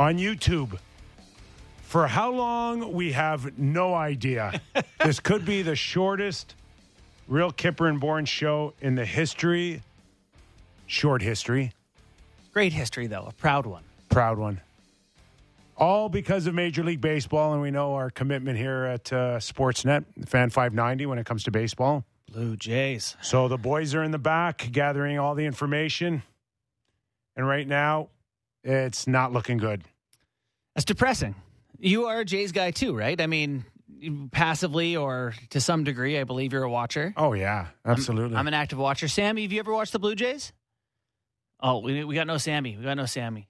on YouTube. For how long, we have no idea. this could be the shortest Real Kyper and Bourne show in the history, short history, Great history, though. A proud one. proud one. All because of Major League Baseball, and we know our commitment here at uh, Sportsnet, Fan 590, when it comes to baseball. Blue Jays. So the boys are in the back gathering all the information. And right now, it's not looking good. That's depressing. You are a Jays guy, too, right? I mean, passively or to some degree, I believe you're a watcher. Oh, yeah, absolutely. I'm an active watcher. Sammy, have you ever watched the Blue Jays? Oh, we, we got no Sammy. We got no Sammy.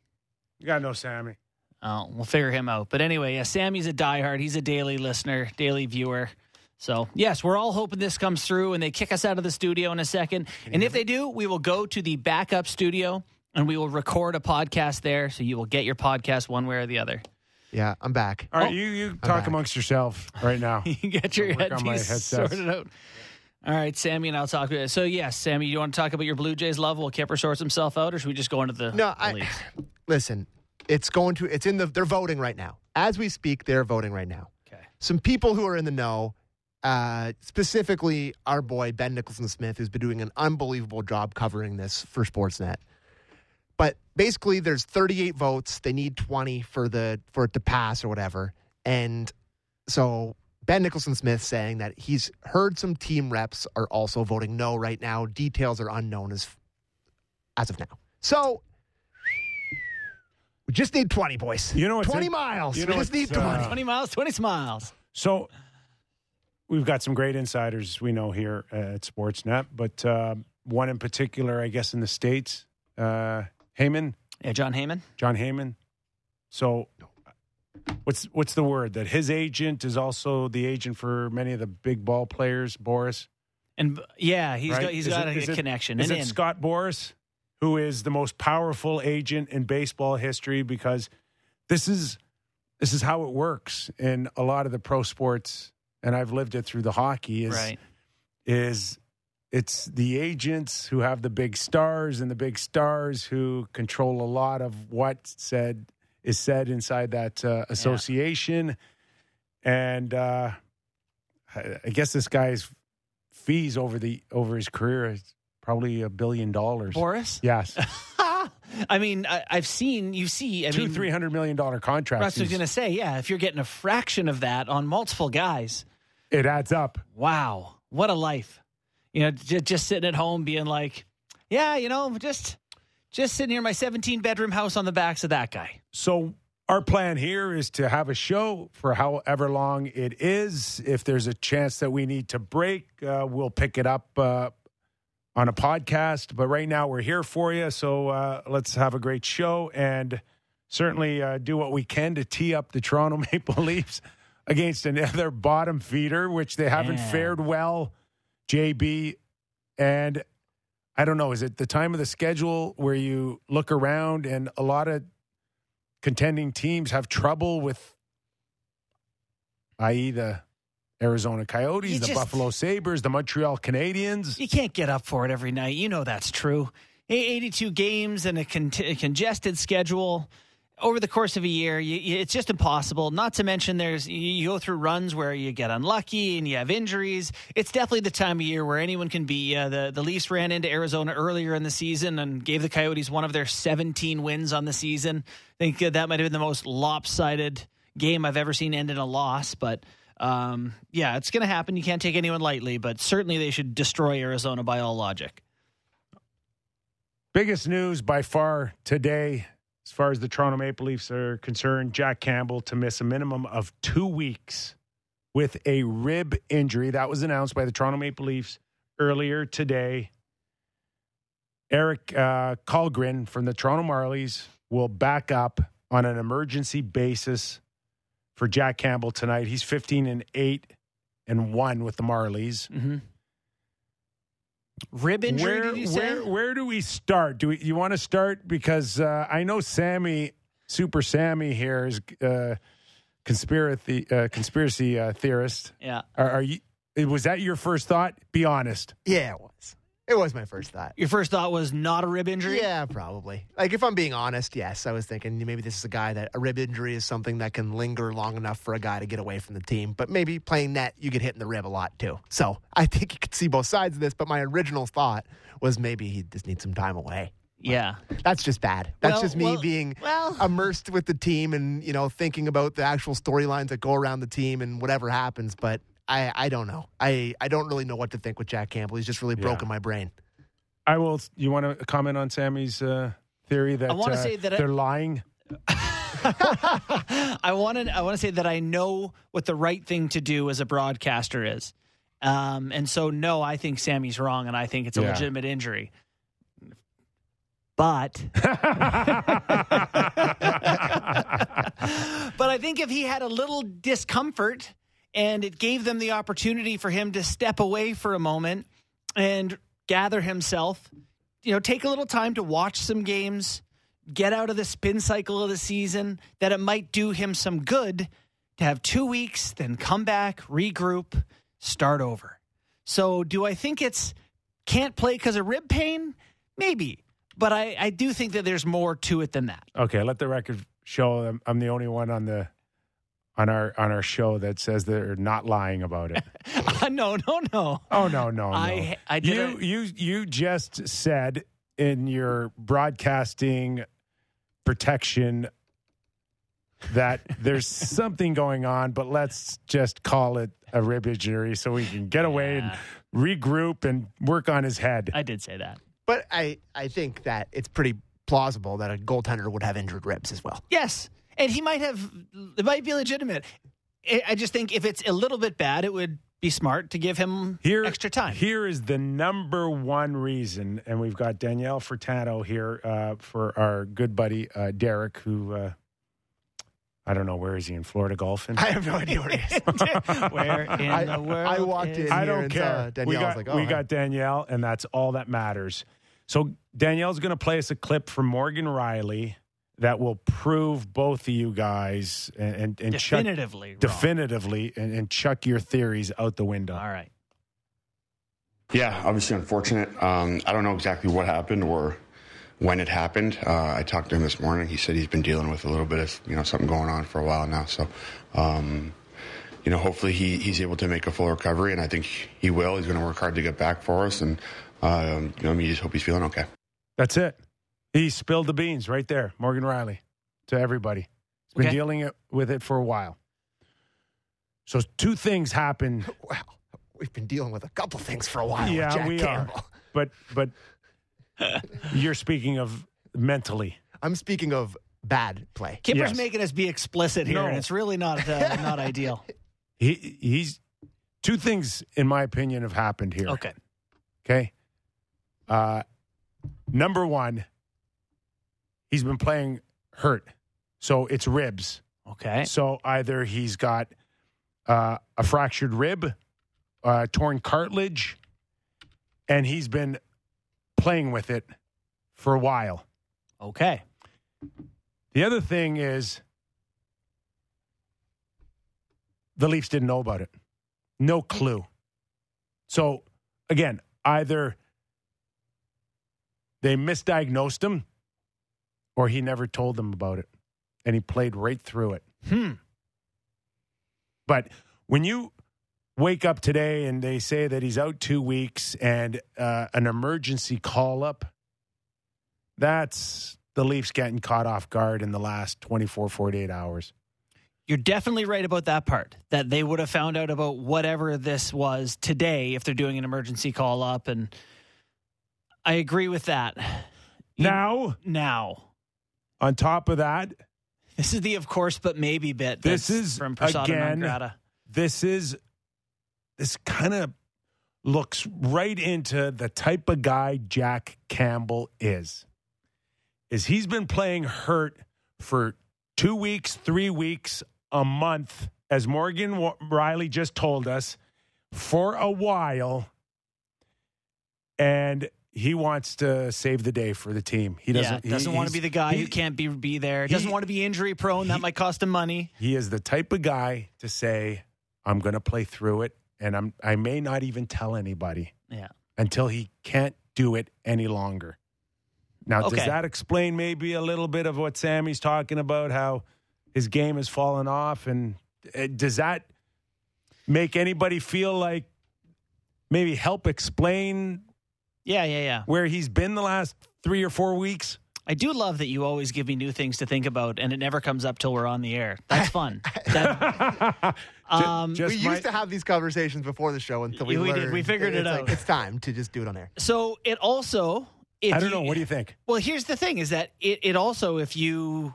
you got no Sammy. Oh, we'll figure him out. But anyway, yeah, Sammy's a diehard. He's a daily listener, daily viewer. So, yes, we're all hoping this comes through and they kick us out of the studio in a second. And if they do, we will go to the backup studio and we will record a podcast there. So you will get your podcast one way or the other. Yeah, I'm back. All right, Oh. you, you talk amongst yourself right now. you get your I'll work on my headpiece sorted out. All right, Sammy and I'll talk. About it. So, yes, Sammy, you want to talk about your Blue Jays love while Kyper sorts himself out, or should we just go into the, No, the I leagues? listen. It's going to. It's in the. They're voting right now as we speak. They're voting right now. Okay. Some people who are in the know, uh, specifically our boy Ben Nicholson Smith, who's been doing an unbelievable job covering this for Sportsnet. But basically, there's 38 votes. They need 20 for the for it to pass or whatever. And so Ben Nicholson Smith saying that he's heard some team reps are also voting no right now. Details are unknown as as of now. So we just need 20, boys. You know what's 20 in- miles. you we just need 20. uh, 20 miles, 20 smiles. So we've got some great insiders we know here at Sportsnet, but uh, one in particular, I guess, in the States, uh, Heyman, Yeah, Jon Heyman. Jon Heyman. So what's what's the word? That his agent is also the agent for many of the big ball players, Boras. And yeah, he's right? got he's Is got it- a, is it- connection. Is and it in. Scott Boras, who is the most powerful agent in baseball history? Because this is this is how it works in a lot of the pro sports, and I've lived it through the hockey. Is right. is it's the agents who have the big stars and the big stars who control a lot of what said is said inside that uh, association. And uh, I guess this guy's fees over the over his career is probably a billion dollars. Boras. yes. I mean, I, I've seen you see. I two mean, three hundred million dollar contracts. Russ was going to say, yeah, if you're getting a fraction of that on multiple guys, it adds up. Wow, what a life. You know, just, just sitting at home being like, yeah, you know, just just sitting here in my 17 bedroom house on the backs of that guy. So our plan here is to have a show for however long it is. If there's a chance that we need to break, uh, we'll pick it up uh, on a podcast. But right now we're here for you, so uh, let's have a great show and certainly uh, do what we can to tee up the Toronto Maple Leafs against another bottom feeder, which they haven't Yeah. fared well. JB and I don't know. Is it the time of the schedule where you look around and a lot of contending teams have trouble with, i.e., the Arizona Coyotes, You the just- Buffalo Sabres, the Montreal Canadiens? You can't get up for it every night. You know that's true. A- 82 games and a, con- a congested schedule over the course of a year, you, you, it's just impossible. Not to mention, there's you, you go through runs where you get unlucky and you have injuries. It's definitely the time of year where anyone can be. Uh, the the Leafs ran into Arizona earlier in the season and gave the Coyotes one of their 17 wins on the season. I think uh, that might have been the most lopsided game I've ever seen end in a loss, but. Um, yeah, it's going to happen. You can't take anyone lightly, but certainly they should destroy Arizona by all logic. Biggest news by far today, as far as the Toronto Maple Leafs are concerned, Jack Campbell to miss a minimum of two weeks with a rib injury. That was announced by the Toronto Maple Leafs earlier today. Eric uh, Källgren from the Toronto Marlies will back up on an emergency basis for Jack Campbell tonight. He's 15 and 8 and 1 with the Marlies. Mm-hmm. Rib injury? Where, did you say? where, where do we start? Do we, you want to start because uh, I know Sammy, Super Sammy here is uh, conspiracy uh, conspiracy uh, theorist. yeah. Are, are you? Was that your first thought? Be honest. Yeah, it was. It was my first thought. Your first thought was not a rib injury? Yeah, probably. Like if I'm being honest, yes, I was thinking maybe this is a guy that a rib injury is something that can linger long enough for a guy to get away from the team. But maybe playing net, you get hit in the rib a lot too. So I think you could see both sides of this. But my original thought was maybe he just needs some time away. Yeah. That's just bad. That's Well, just me well, being well. immersed with the team and you know thinking about the actual storylines that go around the team and whatever happens. But I, I don't know. I, I don't really know what to think with Jack Campbell. He's just really Yeah. broken my brain. I will. You want to comment on Sammy's uh, theory that I wanna uh, say that they're lying? I want to I want to say that I know what the right thing to do as a broadcaster is. Um, and so no, I think Sammy's wrong and I think it's a Yeah. legitimate injury. But but I think if he had a little discomfort and it gave them the opportunity for him to step away for a moment and gather himself, you know, take a little time to watch some games, get out of the spin cycle of the season, that it might do him some good to have two weeks, then come back, regroup, start over. So, do I think it's can't play because of rib pain? Maybe. But I, I do think that there's more to it than that. okay, let the record show. I'm, I'm the only one on the on our on our show that says they're not lying about it. Uh, no, no, no. Oh no, no, no. I- I you a- you you just said in your broadcasting protection that there's something going on, but let's just call it a rib injury so we can get away Yeah. and regroup and work on his head. I did say that. But I, I think that it's pretty plausible that a goaltender would have injured ribs as well. Yes. And he might have, it might be legitimate. I I just think if it's a little bit bad, it would be smart to give him Here, extra time. Here is the number one reason, and we've got Danielle Furtado here uh, for our good buddy uh, Derek, who uh, I don't know where is he in Florida golfing. I have no idea what it is. Where in I- the world? I walked is- in I don't and care. Danielle. we got, was like, oh, we hi. got Danielle, and that's all that matters. So Danielle's going to play us a clip from Morgan Rielly that will prove both of you guys and and, and definitively. wrong. definitively and, and chuck your theories out the window. All right. Yeah, obviously unfortunate. Um, I don't know exactly what happened or when it happened. Uh, I talked to him this morning. He said he's been dealing with a little bit of you know something going on for a while now. So, um, you know, hopefully he, he's able to make a full recovery, and I think he will. He's going to work hard to get back for us, and um, you know, we just hope he's feeling okay. That's it. He spilled the beans right there, Morgan Rielly, to everybody. He's been Okay. dealing it, with it for a while. So two things happen, Well, We've been dealing with a couple things for a while. Yeah, Jack we are. Campbell. but but you're speaking of mentally. I'm speaking of bad play. Kyper's Yes. making us be explicit here, No. and it's really not uh, not ideal. He he's two things, in my opinion, have happened here. Okay. Okay. Uh, number one, he's been playing hurt, so it's ribs. Okay. So either he's got uh, a fractured rib, uh, torn cartilage, and he's been playing with it for a while. Okay. The other thing is the Leafs didn't know about it. No clue. So again, either they misdiagnosed him or he never told them about it and he played right through it. Hmm. But when you wake up today and they say that he's out two weeks and uh, an emergency call up, that's the Leafs getting caught off guard in the last 24, 48 hours. You're definitely right about that part. That they would have found out about whatever this was today if they're doing an emergency call up, and I agree with that. Now, now, on top of that, this is the of course but maybe bit. This is, from Persona again, non this is this kind of looks right into the type of guy Jack Campbell is. Is he's been playing hurt for 2 weeks, 3 weeks, a month as Morgan Rielly just told us for a while and he wants to save the day for the team. He doesn't yeah, doesn't he- want to be the guy he- who can't be be there. He, doesn't want to be injury prone. That might cost him money. He is the type of guy to say, "I'm going to play through it, and I'm I may not even tell anybody Yeah. until he can't do it any longer. Now, Okay. does that explain maybe a little bit of what Sammy's talking about? How his game has fallen off, and uh, does that make anybody feel like maybe help explain Yeah, yeah, yeah. where he's been the last three or four weeks? I do love that you always give me new things to think about, and it never comes up till we're on the air. That's fun. That- um, Just we my- used to have these conversations before the show until we We did. We figured it it's like, out. it's time to just do it on air. so it also, if I don't you- know. What do you think? Well, here's the thing: is that it, it also, if you,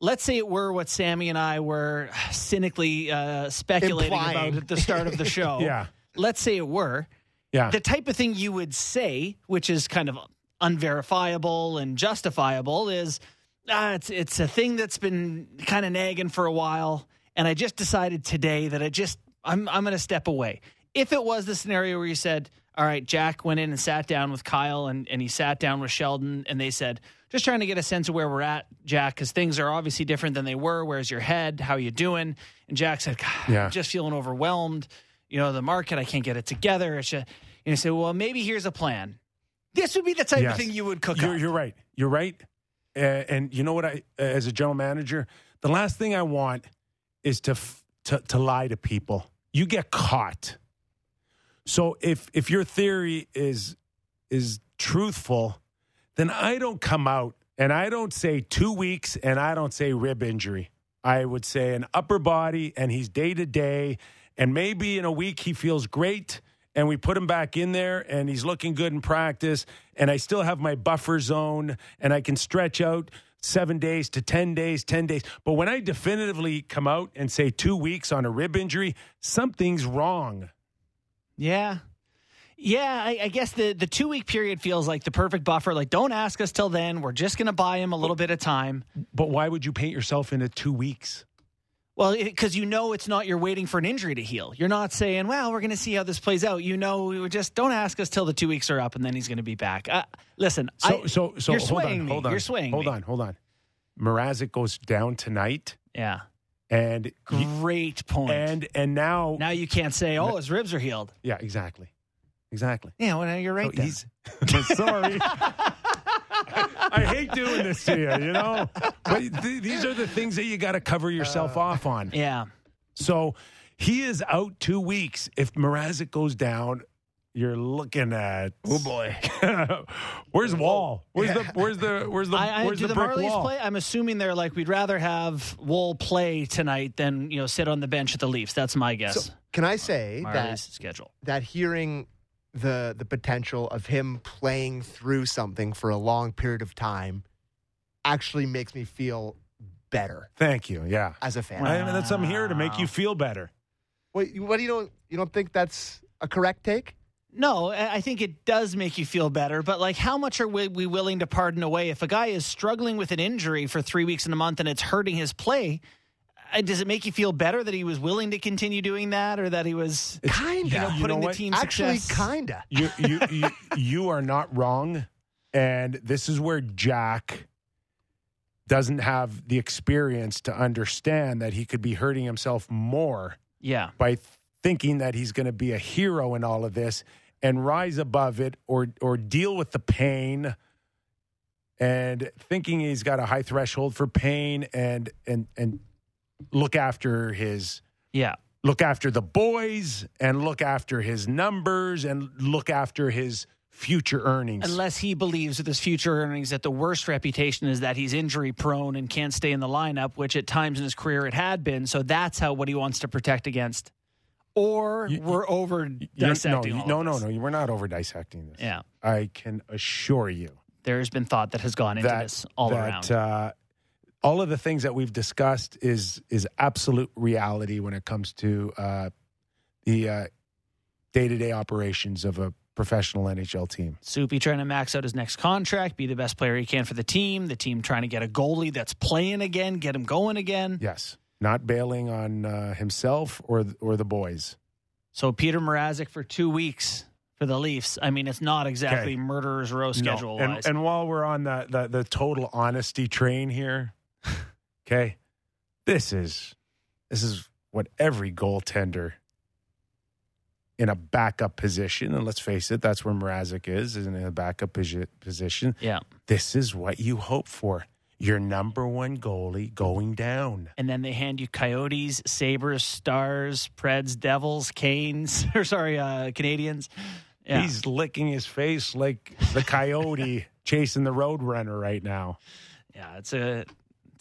let's say it were what Sammy and I were cynically uh, speculating Implying. about at the start of the show. Yeah. Let's say it were Yeah. the type of thing you would say, which is kind of unverifiable and justifiable, is ah, it's it's a thing that's been kind of nagging for a while, and I just decided today that I just I'm I'm going to step away. If it was the scenario where you said, "All right, Jack went in and sat down with Kyle, and and he sat down with Sheldon, and they said." Just trying to get a sense of where we're at, Jack, because things are obviously different than they were. Where's your head? How are you doing? And Jack said, God, Yeah. I'm just feeling overwhelmed. You know, the market, I can't get it together. It's just, and you say, well, maybe here's a plan. This would be the type Yes. of thing you would cook You're, up. you're right. You're right. Uh, and you know what? I, as a general manager, the last thing I want is to f- to, to lie to people. You get caught. So if if your theory is is truthful, then I don't come out and I don't say two weeks and I don't say rib injury. I would say an upper body and he's day to day. And maybe in a week he feels great and we put him back in there and he's looking good in practice. And I still have my buffer zone and I can stretch out seven days to 10 days, 10 days. But when I definitively come out and say two weeks on a rib injury, something's wrong. yeah. Yeah, I, I guess the, the two week period feels like the perfect buffer. Like, don't ask us till then. We're just going to buy him a little bit of time. But why would you paint yourself into two weeks? Well, because you know it's not you're waiting for an injury to heal. You're not saying, well, we're going to see how this plays out. You know, we just don't ask us till the two weeks are up and then he's going to be back. Uh, listen, So, I, so, so you're hold swaying on, me. hold on. You're swaying Hold me. on, hold on. Mrazek goes down tonight, Yeah. and Great point. and and now, now you can't say, oh, his ribs are healed. yeah, exactly, exactly. Yeah, well, you're right. So sorry. I hate doing this to you, you know. But th- these are the things that you got to cover yourself uh, off on. yeah. So he is out two weeks. If Mrazek goes down, you're looking at oh boy, where's Woll? Where's the where's the where's the I, I, where's do the the, brick Marlies wall? play? I'm assuming they're like we'd rather have Woll play tonight than you know sit on the bench at the Leafs. That's my guess. So can I say Marlies that schedule. that hearing the the potential of him playing through something for a long period of time actually makes me feel better Thank you. Yeah, as a fan. I mean, that's I'm here to make you feel better. Wait, what do you don't you don't think that's a correct take? No, I I think it does make you feel better, but like, how much are we, we willing to pardon away if a guy is struggling with an injury for three weeks in a month and it's hurting his play? Does it make you feel better that he was willing to continue doing that, or that he was Kinda. you know, You putting know the what? team Actually, kinda. you, you, you, you are not wrong. And this is where Jack doesn't have the experience to understand that he could be hurting himself more Yeah, by thinking that he's going to be a hero in all of this and rise above it or or deal with the pain and thinking he's got a high threshold for pain and and and look after his yeah. look after the boys and look after his numbers and look after his future earnings. Unless he believes with his future earnings that the worst reputation is that he's injury prone and can't stay in the lineup, which at times in his career it had been. So that's how what he wants to protect against. Or You- we're over dissecting. no, no, no, no. We're not over dissecting this. Yeah, I can assure you there has been thought that has gone into that this all that, around. Uh, all of the things that we've discussed is is absolute reality when it comes to uh, the day to day operations of a professional NHL team. Soupy trying to max out his next contract, be the best player he can for the team. The team trying to get a goalie that's playing again, get him going again. Yes, not bailing on uh, himself or th- or the boys. So Peter Mrazek for two weeks for the Leafs. I mean, it's not exactly Okay. murderer's row schedule No. And, and while we're on the, the the total honesty train here, okay, this is this is what every goaltender in a backup position, and let's face it, that's where Mrazek is, is in a backup position. Yeah. This is what you hope for. Your number one goalie going down. And then they hand you Coyotes, Sabres, Stars, Preds, Devils, Canes, or sorry, uh, Canadians. Yeah. He's licking his face like the coyote chasing the roadrunner right now. yeah, it's a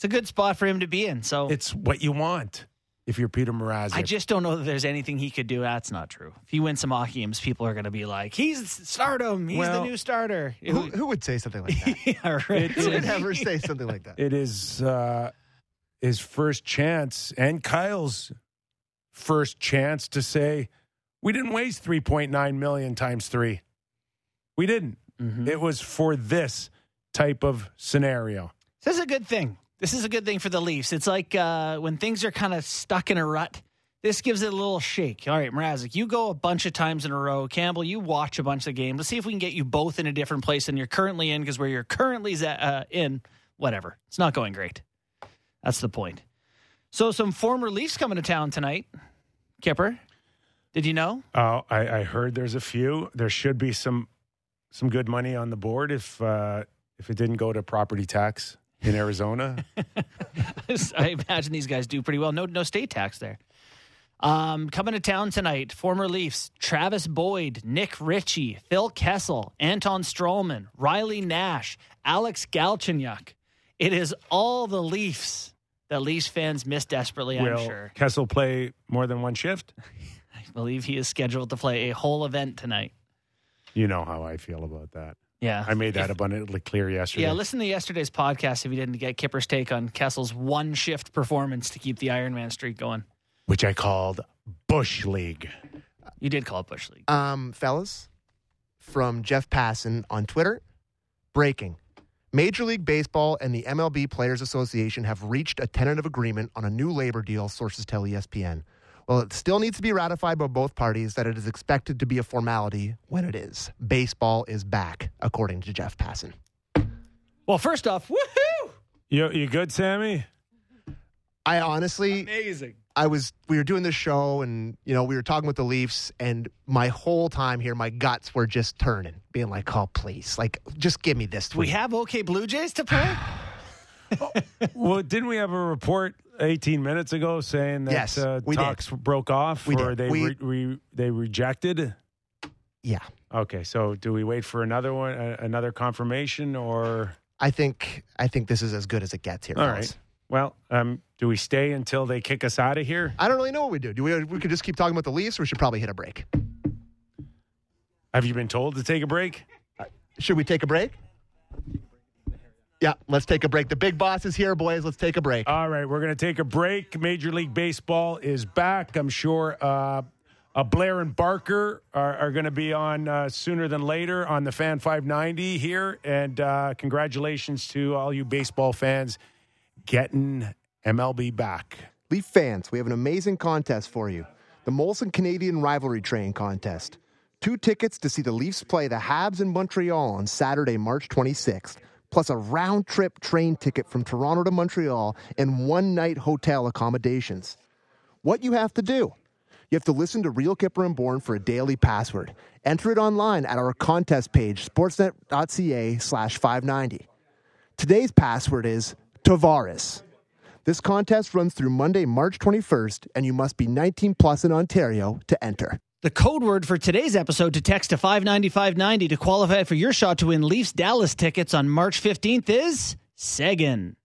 a good spot for him to be in. So It's what you want if you're Peter Mrazek. I just don't know that there's anything he could do. That's not true. If he wins some hockey games, people are going to be like, "He's stardom. He's Well, the new starter." Who, who would say something like that? yeah, right. Who would ever say something like that? it is uh, his first chance and Kyle's first chance to say, we didn't waste 3.9 million times three. We didn't. Mhm. It was for this type of scenario. This is a good thing. This is a good thing for the Leafs. It's like uh, when things are kind of stuck in a rut. This gives it a little shake. All right, Mrazek, you go a bunch of times in a row. Campbell, you watch a bunch of games. Let's see if we can get you both in a different place than you're currently in, because where you're currently uh, in, whatever, it's not going great. That's the point. So, some former Leafs coming to town tonight. Kyper, did you know? Oh, I, I heard there's a few. There should be some some good money on the board if uh, if it didn't go to property tax in Arizona. I imagine these guys do pretty well. No, no state tax there. Um, coming to town tonight, former Leafs, Travis Boyd, Nick Ritchie, Phil Kessel, Anton Stralman, Riley Nash, Alex Galchenyuk. It is all the Leafs that Leafs fans miss desperately, I'm Will sure. Kessel play more than one shift? I believe he is scheduled to play a whole event tonight. You know how I feel about that. Yeah. I made that If- abundantly clear yesterday. Yeah, listen to yesterday's podcast if you didn't get Kyper's take on Kessel's one shift performance to keep the Ironman streak going. which I called Bush League. You did call it Bush League. Um, fellas, from Jeff Passan on Twitter, breaking. Major League Baseball and the MLB Players Association have reached a tentative agreement on a new labor deal, sources tell ESPN. Well, it still needs to be ratified by both parties that it is expected to be a formality when it is. Baseball is back, according to Jeff Passan. Well, first off, woohoo! You, you good, Sammy? I honestly, Amazing. I was we were doing this show and you know we were talking with the Leafs and my whole time here my guts were just turning being like oh please like just give me this We have OK Blue Jays to play? well, didn't we have a report 18 minutes ago saying that Yes, uh, we did. talks broke off We or did. they We- re, re, they rejected? yeah Okay, so do we wait for another one, uh, another confirmation, or I think I think this is as good as it gets here all right? Well, um, do we stay until they kick us out of here? I don't really know what we do do we we could just keep talking about the Leafs or we should probably hit a break Have you been told to take a break? should we take a break yeah let's take a break the big boss is here boys let's take a break All right, we're going to take a break. Major League Baseball is back. I'm sure uh, uh, Blair and Barker are, are going to be on uh, sooner than later on the Fan 590 here. And uh, congratulations to all you baseball fans getting MLB back. Leaf fans, we have an amazing contest for you the Molson Canadian Rivalry Train Contest. Two tickets to see the Leafs play the Habs in Montreal on Saturday, March 26th, plus a round trip train ticket from Toronto to Montreal and one night hotel accommodations. What you have to do? You have to listen to Real Kyper and Bourne for a daily password. Enter it online at our contest page, sportsnet.ca slash 590. Today's password is Tavares. This contest runs through Monday, March 21st, and you must be 19 plus in Ontario to enter. The code word for today's episode to text to 59590 to qualify for your shot to win Leafs Dallas tickets on March 15th is Sagan.